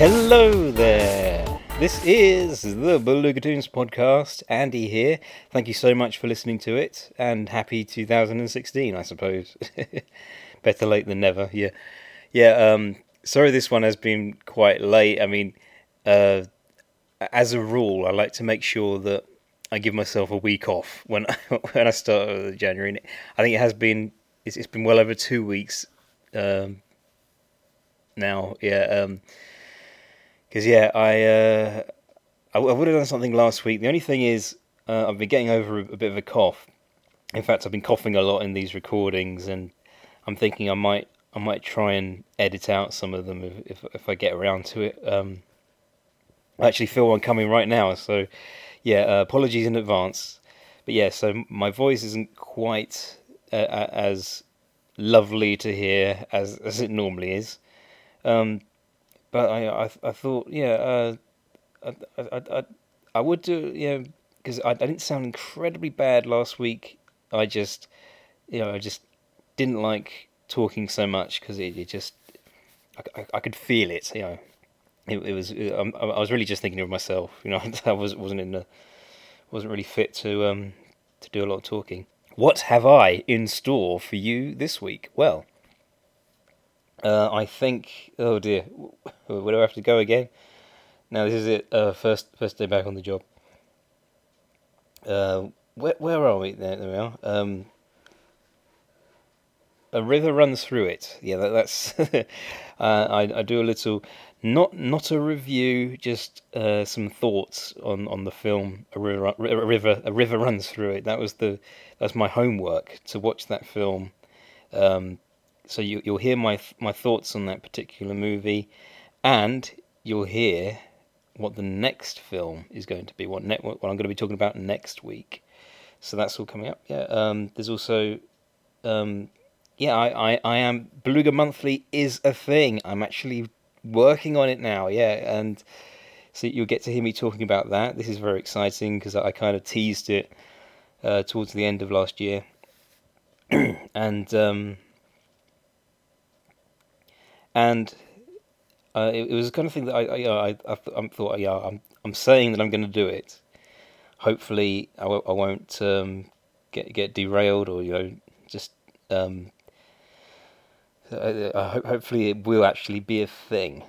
Hello there. This is the Beluga Toons podcast. Andy here. Thank you so much for listening to it, and happy 2016, I suppose. Better late than never. Yeah, yeah. Um, sorry, this one has been quite late. I mean, uh, as a rule, I like to make sure that I give myself a week off when when I start January. I think it has been it's, it's been well over two weeks um, now. Yeah. Um, because yeah, I, uh, I I would have done something last week. The only thing is, uh, I've been getting over a, a, bit of a cough. In fact, I've been coughing a lot in these recordings, and I'm thinking I might I might try and edit out some of them if if, if I get around to it. Um, I actually feel one coming right now, so yeah, uh, apologies in advance. But yeah, so my voice isn't quite uh, as lovely to hear as as it normally is. Um, but I I, I thought yeah uh, I, I, I I would do yeah because I, I didn't sound incredibly bad last week. I just you know I just didn't like talking so much because it, it just I, I, I, could feel it you know it, it was it, I, I was really just thinking of myself you know I was wasn't in the wasn't really fit to um to do a lot of talking. What have I in store for you this week? Well, uh, I think. Oh dear, where do I have to go again? Now this is it. Uh, first, first day back on the job. Uh, where where are we? There, there we are. Um, a river runs through it. Yeah, that, that's. uh, I I do a little, not not a review, just uh, some thoughts on, on the film. A river, a river, a river runs through it. That was the that's my homework to watch that film. Um, so you, you'll hear my my thoughts on that particular movie, and you'll hear what the next film is going to be. What ne- what I'm going to be talking about next week. So that's all coming up. Yeah. Um, there's also, um, yeah, I, I, I am Beluga Monthly is a thing. I'm actually working on it now. Yeah, and so you'll get to hear me talking about that. This is very exciting because I, I kind of teased it uh, towards the end of last year, and um, and uh, it, it, was the kind of thing that I, I, I, I thought, yeah, I'm, I'm saying that I'm going to do it. Hopefully, I w- I won't um, get get derailed or you know just. Um, uh, ho- hopefully, it will actually be a thing.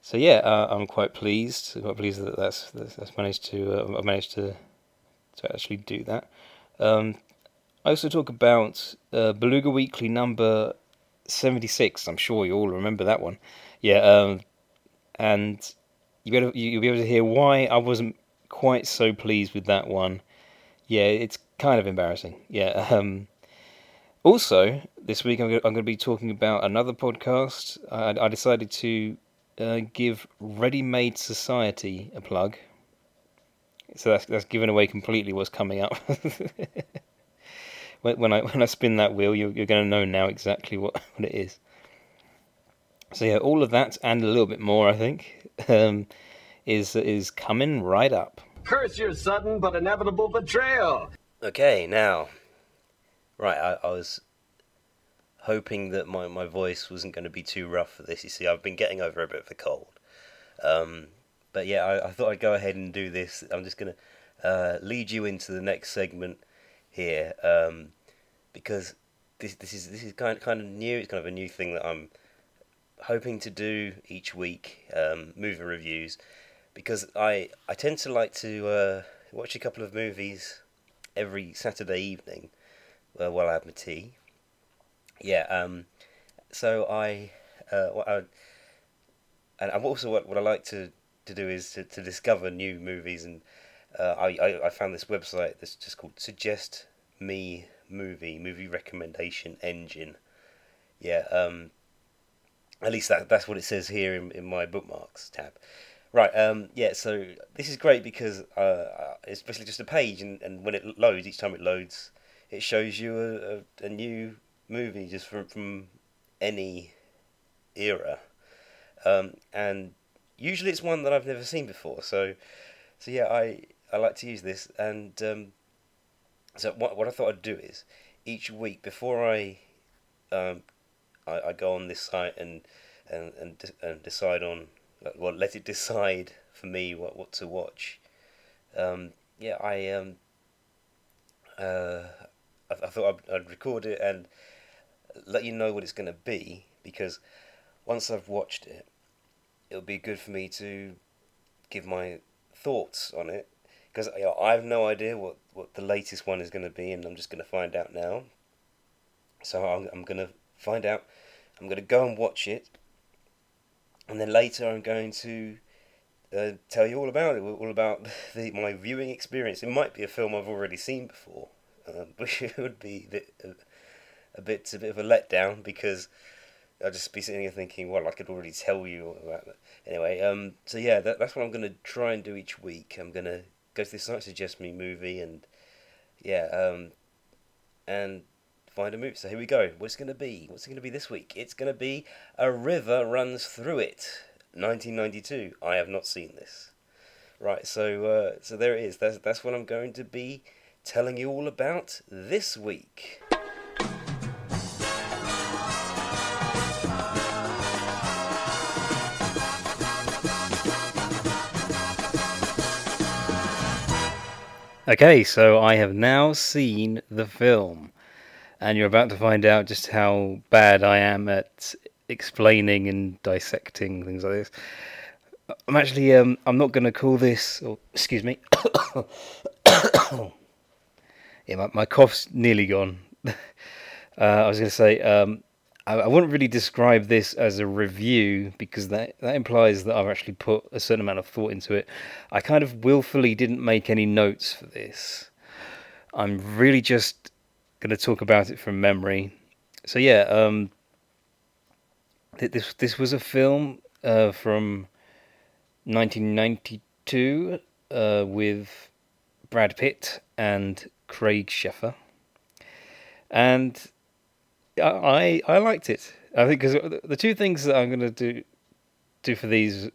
So yeah, uh, I'm quite pleased. I'm quite pleased that that's that's, managed to uh, I've managed to to actually do that. Um, I also talk about uh, Beluga Weekly number 76. I'm sure you all remember that one. Yeah, um, and you better you'll be able to hear why I wasn't quite so pleased with that one. Yeah, it's kind of embarrassing. Yeah. Um, also, this week I'm going to be talking about another podcast. I, I decided to uh, give Readymade Society a plug. So that's that's given away completely what's coming up. when I when I spin that wheel, you're, you're going to know now exactly what, what it is. So yeah, all of that and a little bit more, I think, um, is is coming right up. Curse your sudden but inevitable betrayal. Okay, now, right, I, I was hoping that my, my voice wasn't going to be too rough for this. You see, I've been getting over a bit of a cold. Um, but yeah, I, I, thought I'd go ahead and do this. I'm just going to uh, lead you into the next segment here. Um, because this this is this is kind of, kind of new. It's kind of a new thing that I'm hoping to do each week, um, movie reviews, because I I tend to like to uh, watch a couple of movies every Saturday evening uh, while I have my tea. Yeah. Um. So I uh I, and also what what I like to to do is to, to discover new movies and uh, I, I I found this website that's just called Suggest Me Movie Movie Recommendation Engine. Yeah, um, at least that that's what it says here in, in my bookmarks tab. Right, um, yeah, so this is great because uh, it's basically just a page, and, and when it loads, each time it loads, it shows you a, a, a new movie just from, from any era. Um, and usually it's one that I've never seen before. So, so yeah, I, I like to use this. And um, so what, what I thought I'd do is each week before I, um, I, I go on this site and, and, and, and decide on well, let it decide for me what, what to watch. Um, yeah, I um, uh, I, I thought I'd, I'd, record it and let you know what it's going to be because once I've watched it, it'll be good for me to give my thoughts on it because you know, I have no idea what, what the latest one is going to be and I'm just going to find out now. So I'm, I'm going to find out. I'm going to go and watch it and then later I'm going to uh, tell you all about it, all about the, my viewing experience. It might be a film I've already seen before, but it would be a bit, a, bit, of a letdown because I'd just be sitting here thinking, well, I could already tell you about that. Anyway, um, so yeah, that, that's what I'm going to try and do each week. I'm going to go to this site, suggest me movie, and yeah, um, and find a movie. So here we go. What's it going to be? What's it going to be this week? It's going to be A River Runs Through It, 1992. I have not seen this. Right, so uh, so there it is. That's that's what I'm going to be telling you all about this week. Okay, so I have now seen the film and you're about to find out just how bad I am at explaining and dissecting things like this. I'm actually um, I'm not going to call this. Oh, excuse me. yeah, my, my cough's nearly gone. uh, I was going to say um, I, wouldn't really describe this as a review because that that implies that I've actually put a certain amount of thought into it. I kind of willfully didn't make any notes for this. I'm really just going to talk about it from memory. So yeah, um, this this was a film uh, from 1992 uh, with Brad Pitt and Craig Sheffer, and I I liked it. I think because the two things that I'm going to do do for these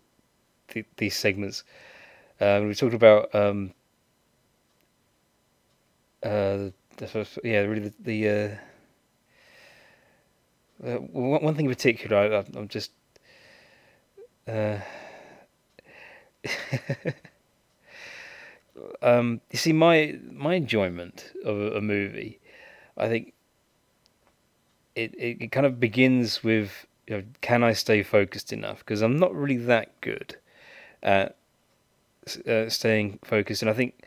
these segments, uh, we talked about um, uh, yeah, really the, the uh, uh, one thing in particular, I, am just. Uh, um, you see, my my enjoyment of a, a movie, I think it, it, it kind of begins with you know, can I stay focused enough? Because I'm not really that good at uh, staying focused, and I think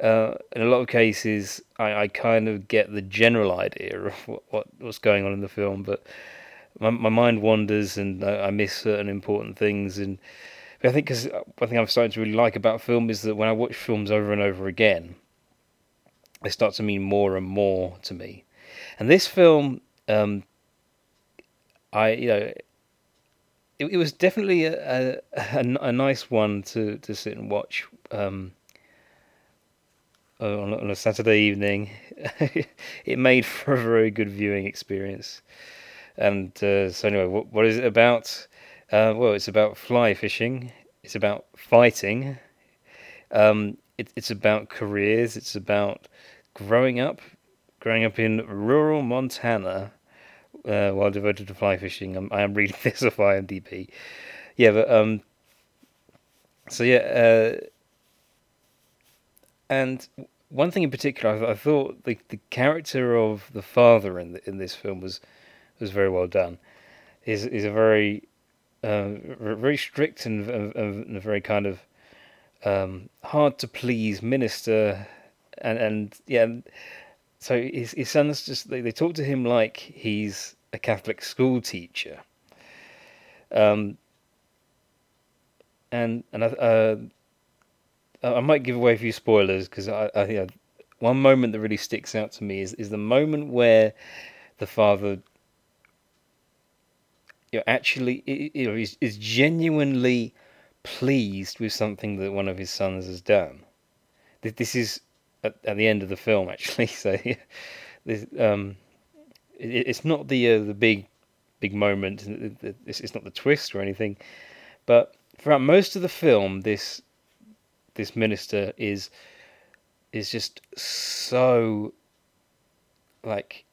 uh, in a lot of cases, I, I kind of get the general idea of what, what what's going on in the film, but my my mind wanders and I, I miss certain important things. And I think because one thing I'm starting to really like about film is that when I watch films over and over again, they start to mean more and more to me. And this film, um, I you know, it, it was definitely a, a, a nice one to to sit and watch. Um, uh, on, on a Saturday evening. it made for a very good viewing experience. And uh, so, anyway, what, what is it about? Uh, well, it's about fly fishing. It's about fighting. Um, it, it's about careers. It's about growing up, growing up in rural Montana uh, while devoted to fly fishing. I'm, I am reading this off IMDb. Yeah, but um, so yeah, uh, and one thing in particular, I, I thought the the character of the father in the, in this film was was very well done. Is is a very uh, very strict and, and, a very kind of um, hard to please minister, and and yeah, so his his sons just they, they talk to him like he's a Catholic school teacher. Um, and and uh, I might give away a few spoilers because I, I know, one moment that really sticks out to me is is the moment where the father you know, actually you know is, is genuinely pleased with something that one of his sons has done. This is at, at the end of the film actually. So this, um, it, it's not the uh, the big big moment. It's, it's not the twist or anything, but throughout most of the film, this this minister is is just so like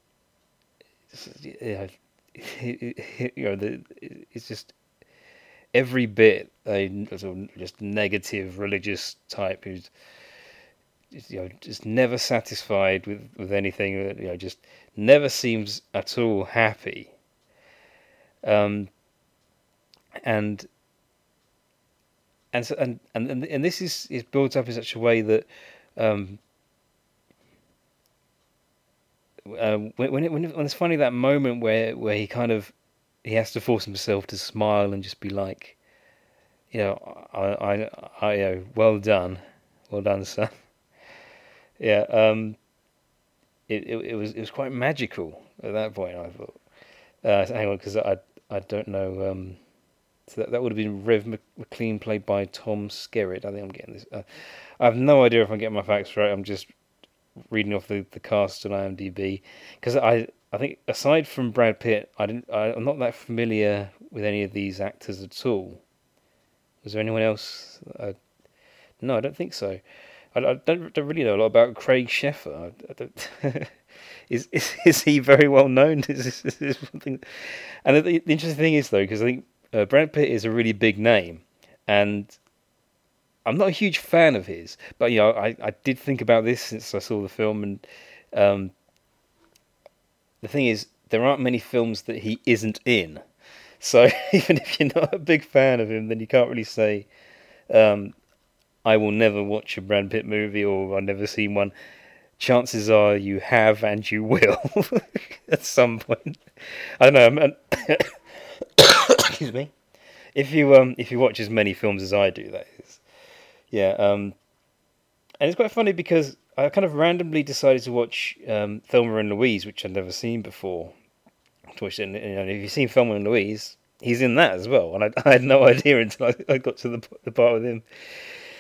you know, you know the, it's just every bit a sort of just negative religious type who's you know just never satisfied with with anything you know just never seems at all happy um and and so, and, and and this is is built up in such a way that um, uh, when when, it, when it's funny that moment where where he kind of he has to force himself to smile and just be like, you know, I I I uh, well done, well done, son. yeah, um, it, it it was it was quite magical at that point. I thought. Uh, hang on, because I I don't know. Um, so that, that would have been Rev Maclean, played by Tom Skerritt. I think I'm getting this. Uh, I have no idea if I'm getting my facts right. I'm just reading off the, the cast on IMDb because I I think aside from Brad Pitt, I didn't. I, I'm not that familiar with any of these actors at all. Was there anyone else? No, I don't think so. I, I don't, don't, really know a lot about Craig Sheffer. Is, is is he very well known? Is is this one thing? And the, the interesting thing is though, because I think uh, Brad Pitt is a really big name, and I'm not a huge fan of his, but you know, I, I did think about this since I saw the film, and um, the thing is, there aren't many films that he isn't in. So even if you're not a big fan of him, then you can't really say, um, "I will never watch a Brad Pitt movie" or "I've never seen one." Chances are you have, and you will at some point. I don't know. excuse me. If you um if you watch as many films as I do, that is, yeah. Um, and it's quite funny because I kind of randomly decided to watch um, Thelma and Louise, which I'd never seen before. To watch and, you if you've seen Thelma and Louise, he's in that as well, and I, I had no idea until I, I got to the the part with him.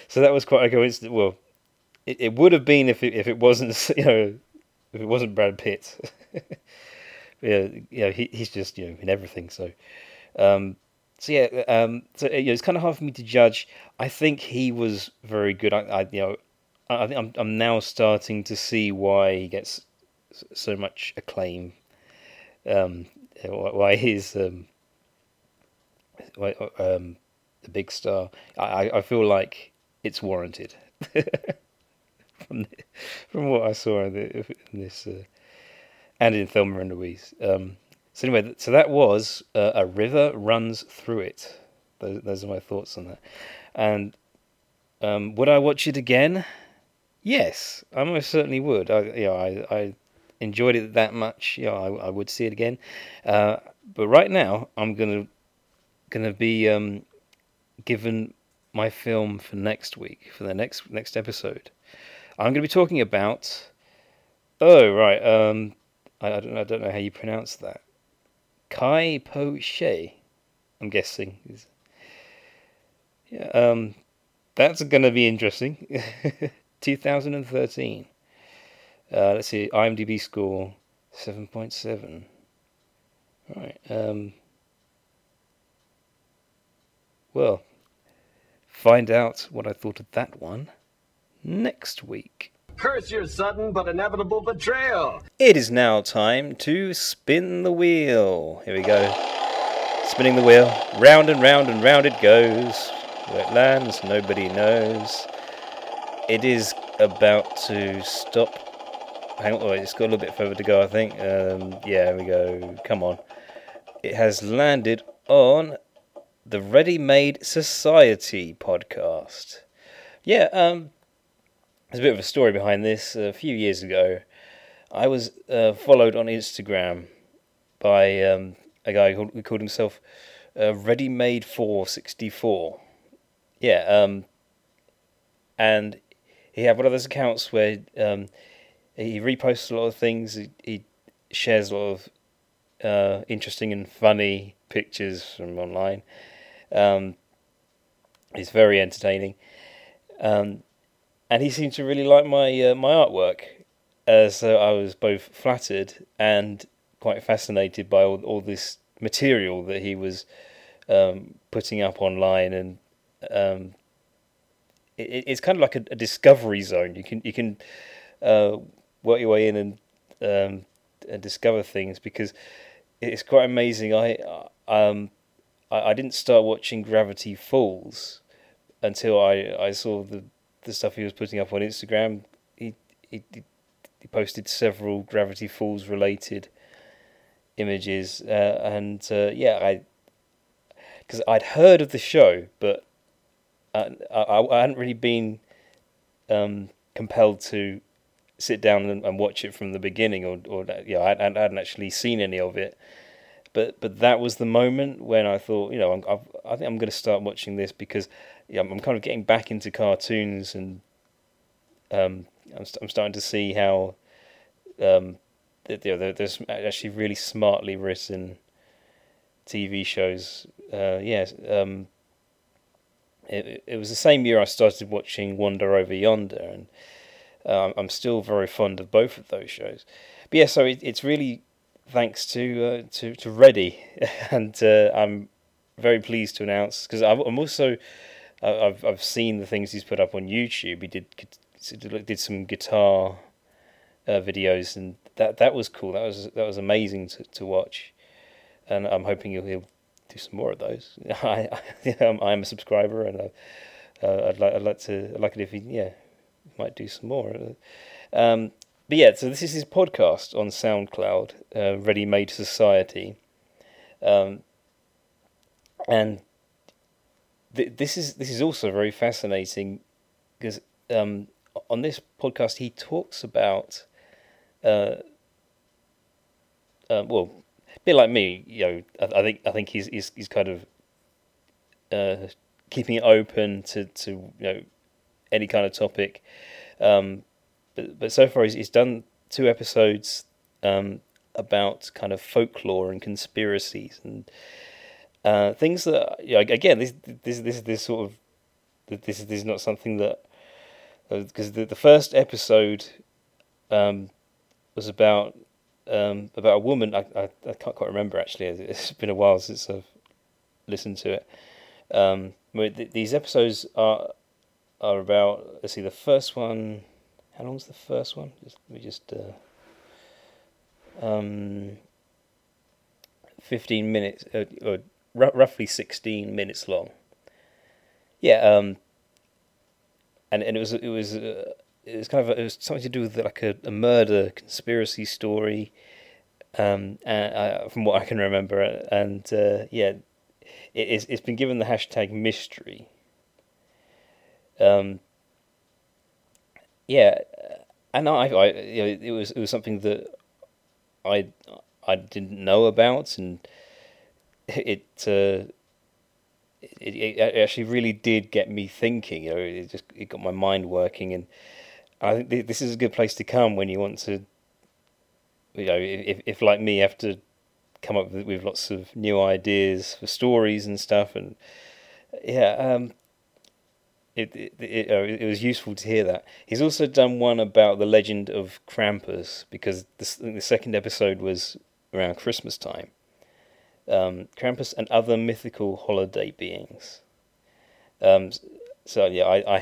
So that was quite a coincidence. Well, it, it would have been if it, if it wasn't you know if it wasn't Brad Pitt. yeah, know, he, he's just you know in everything. So um, so yeah, um, so you know, it's kind of hard for me to judge. I think he was very good. I, I you know, I think I'm I'm now starting to see why he gets so much acclaim. Um, why he's um, why, um, the big star. I I feel like it's warranted. from the, from what I saw in, the, in this uh, and in Thelma and Louise. Um, so anyway, so that was uh, a river runs through it. Those, those are my thoughts on that. And um, would I watch it again? Yes, I most certainly would. I, I, I enjoyed it that much. Know, I, I would see it again. Uh, but right now, I'm gonna gonna be um, given my film for next week for the next next episode. I'm going to be talking about. Oh right, um, I, I, don't know, I don't know how you pronounce that. Kai Po Che, I'm guessing. Yeah, um, that's going to be interesting. 2013. Uh, let's see, IMDb score 7.7. Right. Um, well, find out what I thought of that one next week. Curse your sudden but inevitable betrayal. It is now time to spin the wheel. Here we go. Spinning the wheel. Round and round and round it goes. Where it lands, nobody knows. It is about to stop. Hang on, it's got a little bit further to go, I think. Um, yeah, here we go. Come on. It has landed on the Readymade Society podcast. Yeah, um, there's a bit of a story behind this. A few years ago, I was uh, followed on Instagram by um, a guy who called himself uh, Ready Made 464. Yeah, um, and he had one of those accounts where um, he reposts a lot of things. He, he shares a lot of uh, interesting and funny pictures from online. Um, it's very entertaining, um, and he seemed to really like my uh, my artwork. Uh, so I was both flattered and quite fascinated by all, all this material that he was um, putting up online, and um, it, it's kind of like a, a, discovery zone. You can you can uh, work your way in and um, and discover things because it's quite amazing. I um I, I didn't start watching Gravity Falls until I, I saw the the stuff he was putting up on Instagram. He he he posted several Gravity Falls related images, uh, and uh, yeah, I because I'd heard of the show, but I, I, I hadn't really been um, compelled to sit down and, and, watch it from the beginning, or, or yeah, I, I, hadn't actually seen any of it. But but that was the moment when I thought, you know, I'm, I've, i think I'm going to start watching this because yeah, I'm, kind of getting back into cartoons, and um, I'm, I'm starting to see how um, you know, there's actually really smartly written TV shows. Uh, yes, um, it, it was the same year I started watching Wander Over Yonder, and um, I'm still very fond of both of those shows. But yeah, so it, it's really thanks to uh, to to Reddy, and uh, I'm very pleased to announce because I'm also I've I've seen the things he's put up on YouTube. He did did some guitar uh, videos, and that that was cool. That was that was amazing to to watch, and I'm hoping he'll, he'll do some more of those. I, I I'm a subscriber, and I, uh, I'd like I'd like to I'd like it if he yeah might do some more. Um, but yeah, so this is his podcast on SoundCloud, uh, Readymade Society, um, and th- this is this is also very fascinating because um, on this podcast he talks about. Uh, uh, well, a bit like me, you know, I, I think I think he's he's, he's kind of uh, keeping it open to, to you know any kind of topic. Um, but but so far he's, he's done two episodes um, about kind of folklore and conspiracies and uh, things that you know, again this this this this sort of this this is not something that because uh, the the first episode um, was about um, about a woman. I, I, I can't quite remember actually. It's been a while since I've listened to it. Um, these episodes are are about. Let's see, the first one. How long was the first one? Just, me just. Uh, um, fifteen minutes, uh, or r- roughly sixteen minutes long. Yeah. Um. And and it was it was. Uh, it was kind of a, it was something to do with like a, a murder conspiracy story, um, and, uh, from what I can remember, and uh, yeah, it, it's it's been given the hashtag mystery, um, yeah, and I, I, you know, it was it was something that I I didn't know about, and it uh, it, it actually really did get me thinking. You know, it just it got my mind working, and I think this is a good place to come when you want to, you know, if if like me, have to come up with, with lots of new ideas for stories and stuff, and yeah, um, it it, it, uh, it was useful to hear that. He's also done one about the legend of Krampus because the, the second episode was around Christmas time. Um, Krampus and other mythical holiday beings. Um, so yeah, I, I.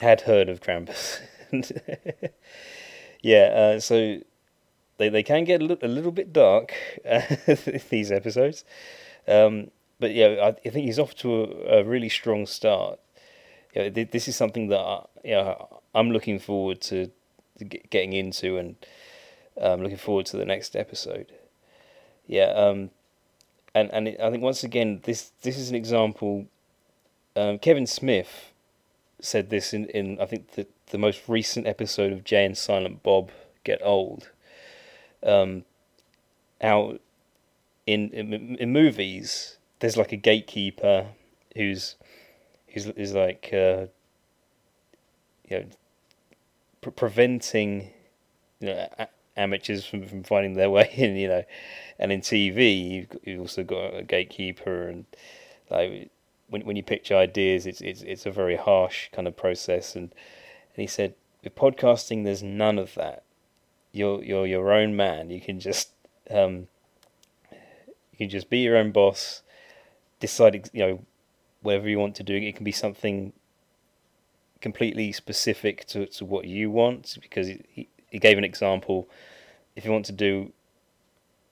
Had heard of Krampus. yeah, uh, so they, they can get a little, a little bit dark, uh, these episodes. Um, but yeah, I, I, think he's off to a, a really strong start. You know, this is something that I, you know, I'm looking forward to, to getting into and um, looking forward to the next episode. Yeah, um, and and it, I think once again this this is an example. Um, Kevin Smith said this in, in I think the the most recent episode of Jay and Silent Bob Get Old. Um, how in, in in movies there's like a gatekeeper who's who's is like uh, you know pre- preventing you know a- amateurs from, from finding their way in you know and in TV you've, you've also got a gatekeeper and like when when you pitch ideas it's it's it's a very harsh kind of process and and he said with podcasting there's none of that you're you're your own man you can just um you can just be your own boss decide, you know, whatever you want to do. It can be something completely specific to, to what you want because he, he gave an example. If you want to do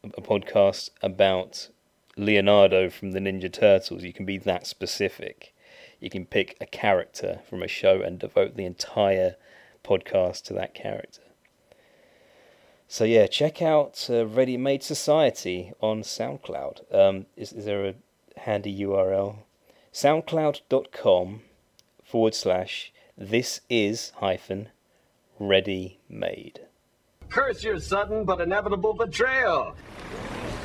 a podcast about Leonardo from the Ninja Turtles, you can be that specific. You can pick a character from a show and devote the entire podcast to that character. So yeah, check out uh, Readymade Society on SoundCloud. Um, is, is there a handy URL soundcloud.com forward slash this is hyphen ready made. Curse your sudden but inevitable betrayal.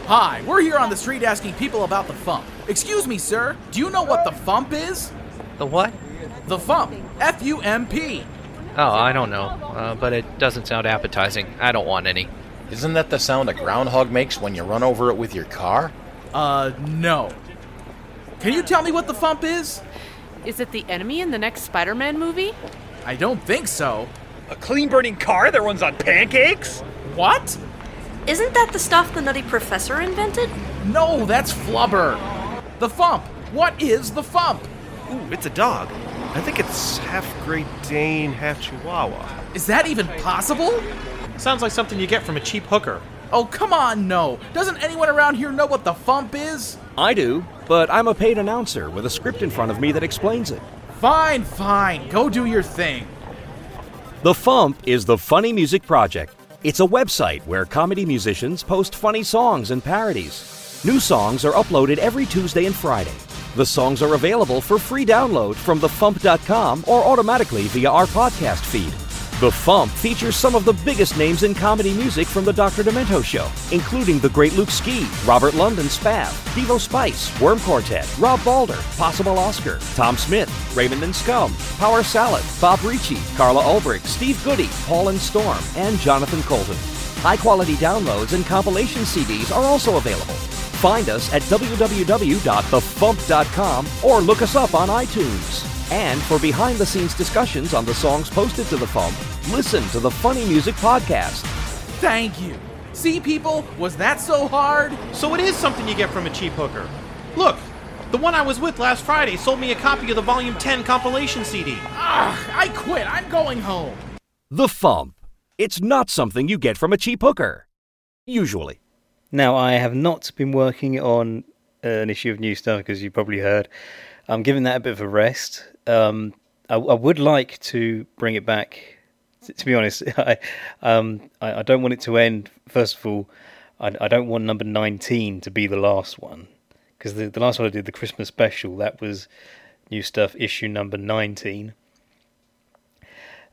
Hi, we're here on the street asking people about the Fump. Excuse me, sir, do you know what the Fump is? The what? The Fump. F U M P. Oh, I don't know, uh, but it doesn't sound appetizing. I don't want any. Isn't that the sound a groundhog makes when you run over it with your car? Uh, no. Can you tell me what the Fump is? Is it the enemy in the next Spider Man movie? I don't think so. A clean burning car that runs on pancakes? What? Isn't that the stuff the Nutty Professor invented? No, that's Flubber. The Fump. What is the Fump? Ooh, it's a dog. I think it's half Great Dane, half Chihuahua. Is that even possible? Sounds like something you get from a cheap hooker. Oh, come on, no. Doesn't anyone around here know what the Fump is? I do, but I'm a paid announcer with a script in front of me that explains it. Fine, fine. Go do your thing. The Fump is the Funny Music Project. It's a website where comedy musicians post funny songs and parodies. New songs are uploaded every Tuesday and Friday. The songs are available for free download from thefump.com or automatically via our podcast feed. The Fump features some of the biggest names in comedy music from The Dr. Demento Show, including the great Luke Ski, Robert London Spav, Devo Spice, Worm Quartet, Rob Balder, Possible Oscar, Tom Smith, Raymond and Scum, Power Salad, Bob Ricci, Carla Ulbrich, Steve Goodie, Paul and Storm, and Jonathan Coulton. High quality downloads and compilation CDs are also available. Find us at www.thefump.com or look us up on iTunes. And for behind the scenes discussions on the songs posted to the Fump, listen to the Funny Music Podcast. Thank you. See, people, was that so hard? So it is something you get from a cheap hooker. Look, the one I was with last Friday sold me a copy of the Volume 10 compilation CD. Ah, I quit. I'm going home. The Fump. It's not something you get from a cheap hooker. Usually. Now, I have not been working on an issue of new stuff, because you probably heard. I'm giving that a bit of a rest. Um, I, I, would like to bring it back. To, be honest, I, um, I, I don't want it to end. First of all, I, I don't want number 19 to be the last one because the, the last one I did, the Christmas special, that was new stuff issue number 19.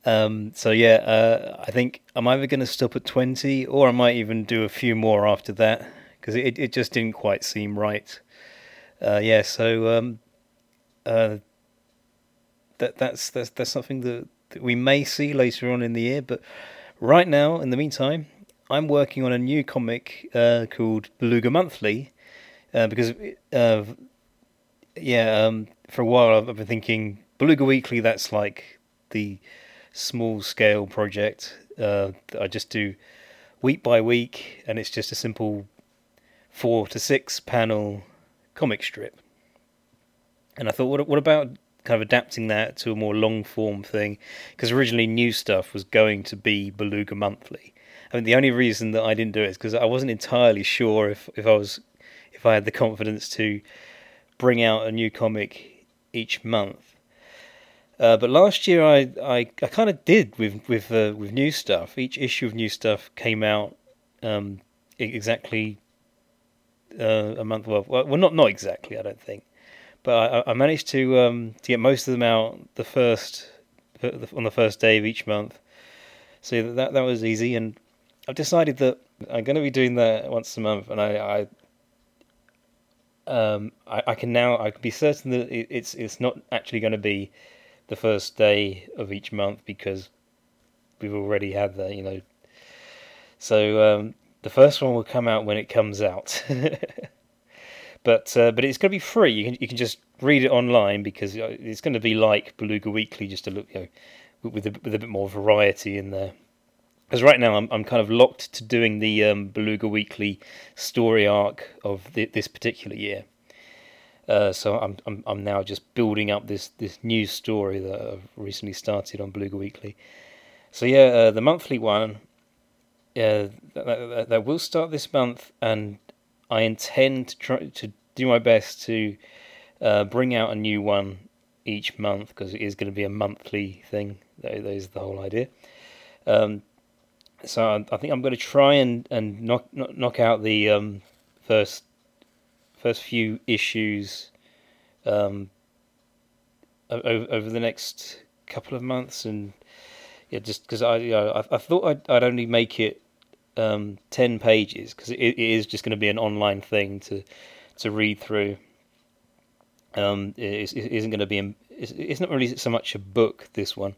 Um, so yeah, uh, I think I'm either going to stop at 20 or I might even do a few more after that because it, it just didn't quite seem right. Uh, yeah, so um, uh, that that's that's that's something that, that we may see later on in the year. But right now, in the meantime, I'm working on a new comic uh, called Beluga Monthly uh, because, uh, yeah, um, for a while I've been thinking Beluga Weekly. That's like the small scale project uh, that I just do week by week, and it's just a simple four to six panel comic strip. And I thought, what, what about kind of adapting that to a more long form thing? Because originally, new stuff was going to be Beluga Monthly. I mean, the only reason that I didn't do it is because I wasn't entirely sure if, if I was if I had the confidence to bring out a new comic each month. Uh, but last year I I, I kind of did with with uh, with new stuff. Each issue of new stuff came out um, exactly uh, a month. Well, well, not not exactly. I don't think, but I, I managed to um, to get most of them out the first on the first day of each month. So that that was easy, and I've decided that I'm going to be doing that once a month, and I, I um, I, I, can now I can be certain that it's it's not actually going to be the first day of each month because we've already had that, you know. So um, the first one will come out when it comes out. but uh, but it's going to be free. You can you can just read it online because uh, it's going to be like Beluga Weekly, just to look you know with a, with a bit more variety in there. Because right now I'm I'm kind of locked to doing the um, Beluga Weekly story arc of the, this particular year. Uh, so I'm, I'm I'm now just building up this this new story that I've recently started on Beluga Weekly. So yeah, uh, the monthly one, uh, that, that, that, will start this month, and I intend to try to do my best to uh, bring out a new one each month because it is going to be a monthly thing. That, that is the whole idea. Um, so I, I, think I'm going to try and and knock knock, knock out the um, first first few issues um, over, over the next couple of months, and yeah, just because I, you know, I, thought I'd, I'd only make it um, ten pages because it, it is just going to be an online thing to to read through. Um, it, it isn't going to be. It's, it's not really so much a book. This one,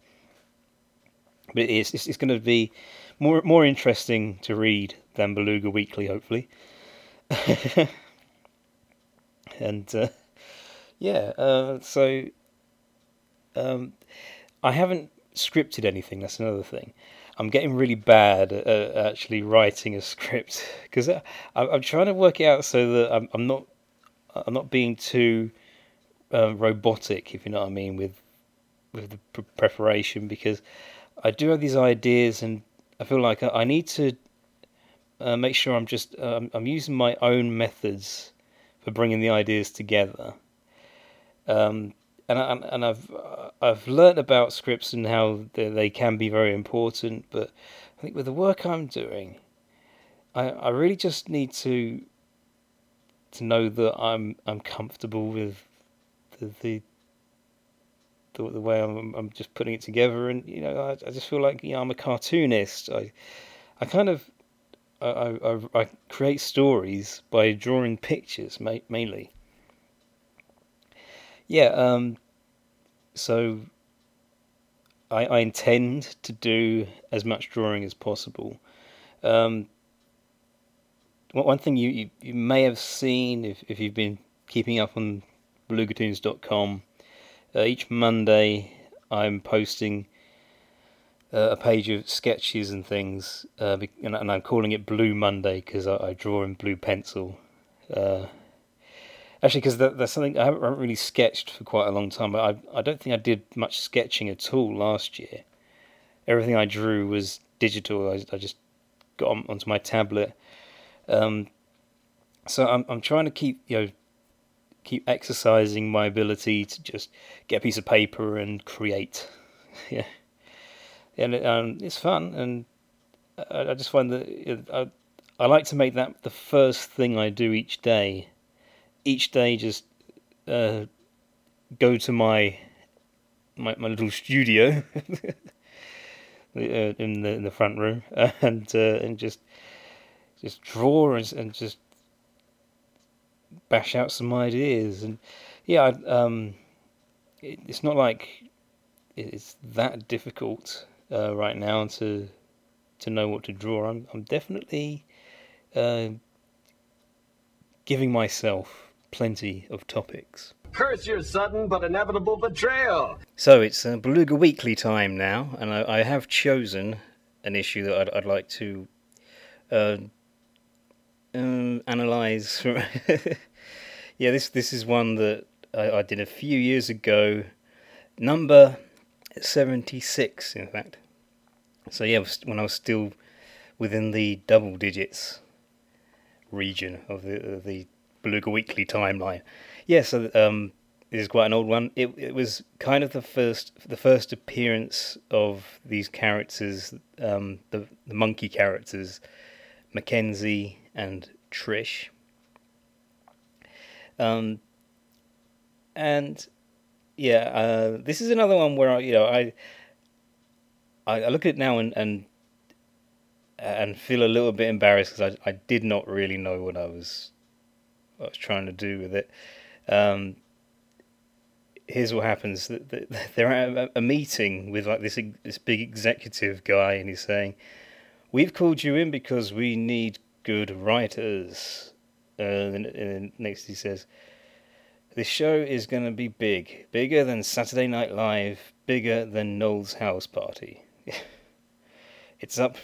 but it's it's, it's going to be more more interesting to read than Beluga Weekly, hopefully. and uh, yeah, uh, so um, I haven't scripted anything. That's another thing. I'm getting really bad at, actually writing a script because I'm trying to work it out so that I'm, I'm not I'm not being too uh, robotic, if you know what I mean, with with the preparation because I do have these ideas and I feel like I, need to uh, make sure I'm just um, I'm using my own methods for bringing the ideas together. Um, and I, and I've I've learned about scripts and how they, they can be very important, but I think with the work I'm doing, I I really just need to to know that I'm I'm comfortable with the the the, the way I'm I'm just putting it together, and you know I I just feel like you know I'm a cartoonist. I I kind of I, I, I create stories by drawing pictures mainly. Yeah, um, so I, I intend to do as much drawing as possible. Um, one thing you, you, you, may have seen if, if you've been keeping up on belugatoons.com, uh, each Monday I'm posting uh, a page of sketches and things, uh, and, and, I'm calling it Blue Monday because I, I, draw in blue pencil. Actually, because that, that's something I haven't, really sketched for quite a long time. But I I don't think I did much sketching at all last year. Everything I drew was digital. I, I just got on, onto my tablet. Um, so I'm I'm trying to keep you know keep exercising my ability to just get a piece of paper and create. yeah and um, it's fun, and I, I just find that I, I like to make that the first thing I do each day. Each day, just uh, go to my my, my little studio uh, in the in the front room and uh, and just just draw and, and just bash out some ideas and yeah um, it, it's not like it's that difficult uh, right now to to know what to draw. I'm I'm definitely uh, giving myself plenty of topics. Curse your sudden but inevitable betrayal. So it's uh, Beluga Weekly time now, and I, I have chosen an issue that I'd, I'd like to uh, um, analyze. yeah, this this is one that I, I did a few years ago, number seventy six, in fact. So yeah, when I was still within the double digits region of the of the Beluga Weekly timeline. Yeah, so um, this is quite an old one. It it was kind of the first the first appearance of these characters, um, the the monkey characters, Mackenzie and Trish. Um, and yeah, uh, this is another one where I, you know, I, I, look at it now and and and feel a little bit embarrassed because I I did not really know what I was I was trying to do with it. Um, here's what happens: they're at a meeting with like this this big executive guy, and he's saying, "We've called you in because we need good writers." Uh, and, and next he says, "This show is going to be big, bigger than Saturday Night Live, bigger than Noel's house party. it's up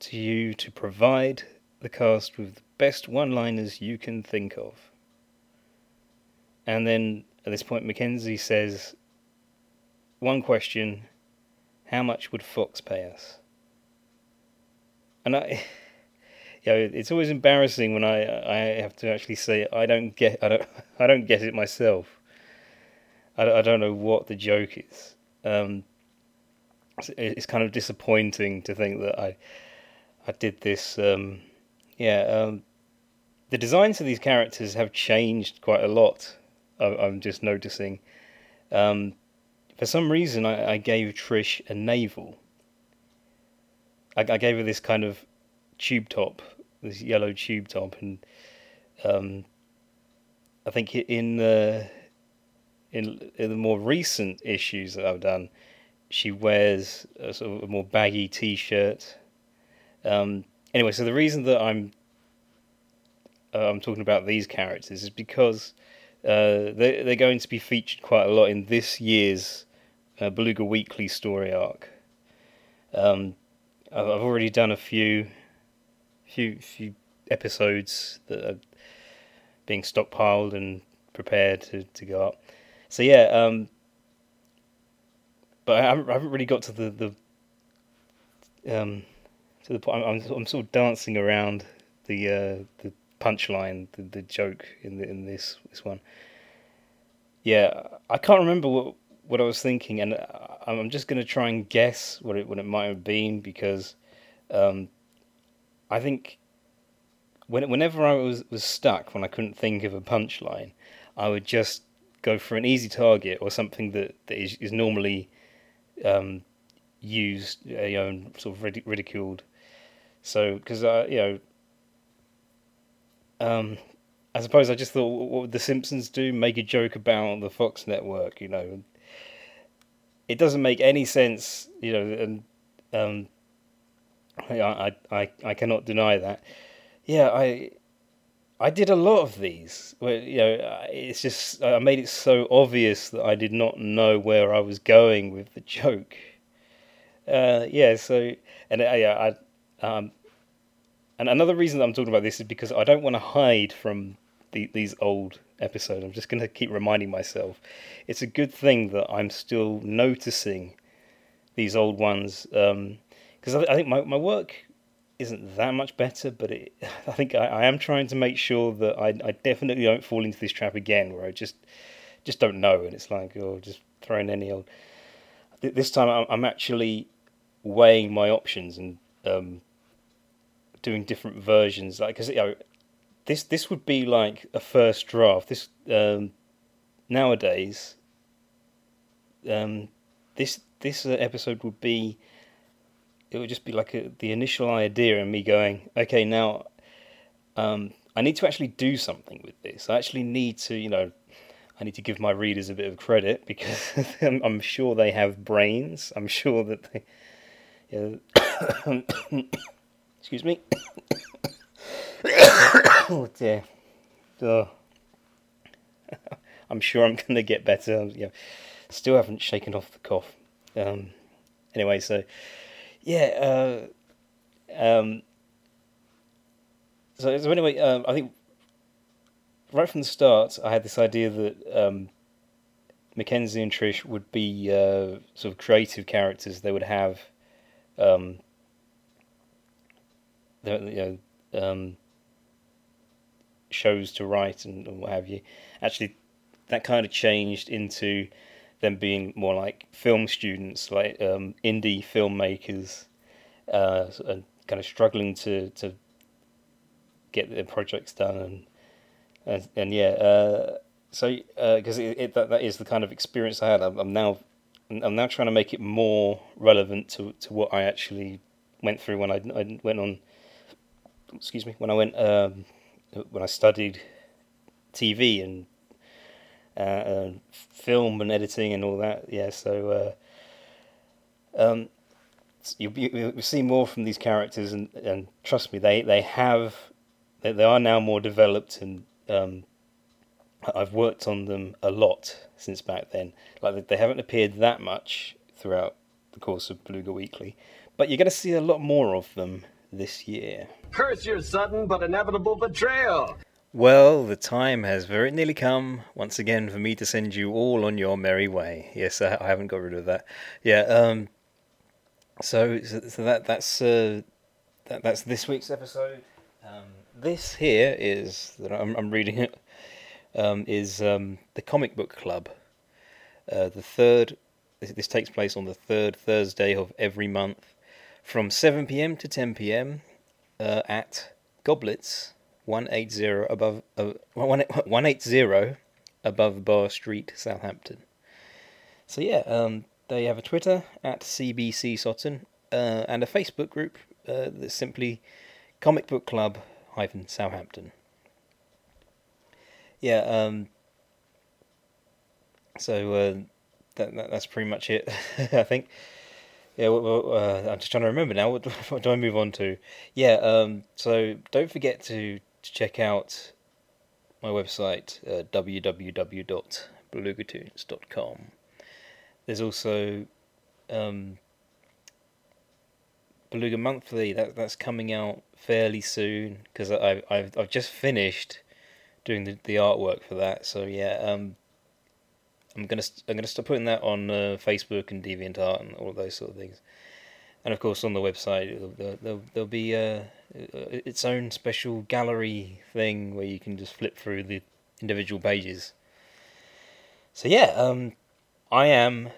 to you to provide the cast with best one-liners you can think of." And then at this point, Mackenzie says, One question How much would Fox pay us? And I. You know, it's always embarrassing when I I have to actually say I don't get I don't I don't get it myself. I, I don't know what the joke is. Um, it's kind of disappointing to think that I I did this. Um, yeah, um, the designs of these characters have changed quite a lot I'm just noticing. Um, for some reason, I, I, gave Trish a navel. I, I, gave her this kind of tube top, this yellow tube top, and um, I think in the in, in, the more recent issues that I've done, she wears a sort of a more baggy T-shirt. Um, anyway, so the reason that I'm uh, I'm talking about these characters is because uh, they, they're going to be featured quite a lot in this year's uh, Beluga Weekly story arc. Um, I've, I've already done a few, few, few episodes that are being stockpiled and prepared to, to go up. So yeah, um, but I haven't, I haven't, really got to the the um, to the point. I'm, I'm, sort of dancing around the uh, the punchline, the, the joke in the, in this this one. Yeah, I can't remember what what I was thinking, and I'm just to try and guess what it what it might have been because um, I think when whenever I was was stuck when I couldn't think of a punchline, I would just go for an easy target or something that, that is, is normally um, used, you know, sort of ridiculed. So, because uh, you know, um, I suppose I just thought, what would The Simpsons do? Make a joke about the Fox network, you know? It doesn't make any sense, you know, and um, I, I, I cannot deny that. Yeah, I, I did a lot of these. Where you know, it's just I made it so obvious that I did not know where I was going with the joke. Uh, yeah, so and uh, yeah, I um, and another reason I'm talking about this is because I don't want to hide from the, these old episodes. I'm just going to keep reminding myself. It's a good thing that I'm still noticing these old ones because um, I, I, think my, my work isn't that much better, but it, I think I, I, am trying to make sure that I, I definitely don't fall into this trap again where I just just don't know and it's like, oh, just throwing any old. This time I'm actually weighing my options and um, doing different versions, like because you know, this this would be like a first draft. This um, nowadays, um, this this uh, episode would be, it would just be like a, the initial idea and me going, okay, now, um, I need to actually do something with this. I actually need to, you know, I need to give my readers a bit of credit because I'm, I'm, sure they have brains. I'm sure that they, yeah. Excuse me. oh dear. Oh. I'm sure I'm going to get better. Yeah, still haven't shaken off the cough. Um, anyway, so yeah. Uh, um, so, so anyway, um, I think right from the start, I had this idea that um, Mackenzie and Trish would be uh, sort of creative characters. They would have, um, you know, um, shows to write and, and, what have you. Actually, that kind of changed into them being more like film students, like um, indie filmmakers, uh, and kind of struggling to to get their projects done and and, and yeah. Uh, so because uh, it, it, that that is the kind of experience I had. I'm, I'm, now I'm now trying to make it more relevant to to what I actually went through when I, I went on. Excuse me. When I went um, when I studied TV and uh, uh, film and editing and all that. Yeah. So. Uh, um, you you see more from these characters, and, and trust me, they, they have they, they are now more developed and um, I've worked on them a lot since back then. Like they haven't appeared that much throughout the course of Beluga Weekly, but you're going to see a lot more of them this year. Curse your sudden but inevitable betrayal. Well, the time has very nearly come once again for me to send you all on your merry way. Yes, I, I haven't got rid of that. Yeah. Um. So, so, so that that's uh, that, that's this week's episode. Um, this here is that I'm, I'm reading it um, is um, the Comic Book Club. Uh, the third, this, this, takes place on the third Thursday of every month, from 7 p.m. to 10 p.m. Uh, at Goblets 180 above uh, 180 above Bar Street, Southampton. So yeah, um, they have a Twitter at CBC Soton uh, and a Facebook group uh, that's simply Comic Book Club hyphen Southampton yeah, um, so uh, that, that, that's pretty much it, I think. Yeah, well, uh, I'm just trying to remember now. What, what do I move on to? Yeah, um, so don't forget to, to check out my website, uh, www.belugatoons.com. There's also um, Beluga Monthly. That that's coming out fairly soon because I've I've I've just finished doing the, the artwork for that. So yeah, um, I'm gonna I'm gonna start putting that on uh, Facebook and DeviantArt and all those sort of things. And of course, on the website, there'll, there'll, there'll be uh, its own special gallery thing where you can just flip through the individual pages. So yeah, um, I am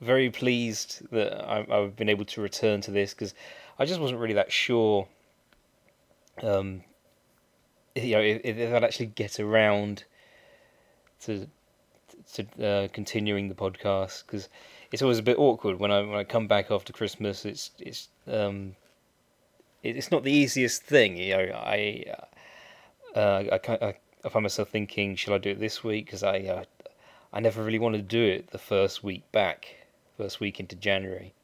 very pleased that I, have been able to return to this because I just wasn't really that sure um, you know if, if I'd actually get around to to uh, continuing the podcast because it's always a bit awkward when I when I come back after Christmas. It's it's um it's not the easiest thing. You know, I uh, I, I, I find myself thinking, shall I do it this week? Because I uh, I never really wanted to do it the first week back, first week into January.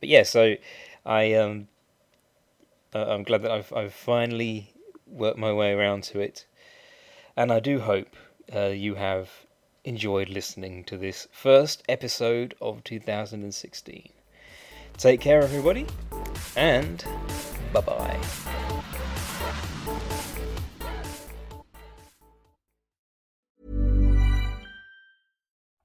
But yeah, so I um uh, I'm glad that I've I've finally worked my way around to it. And I do hope uh, you have enjoyed listening to this first episode of 2016. Take care, everybody, and bye bye.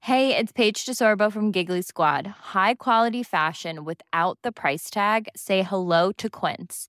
Hey, it's Paige DeSorbo from Giggly Squad. High quality fashion without the price tag? Say hello to Quince.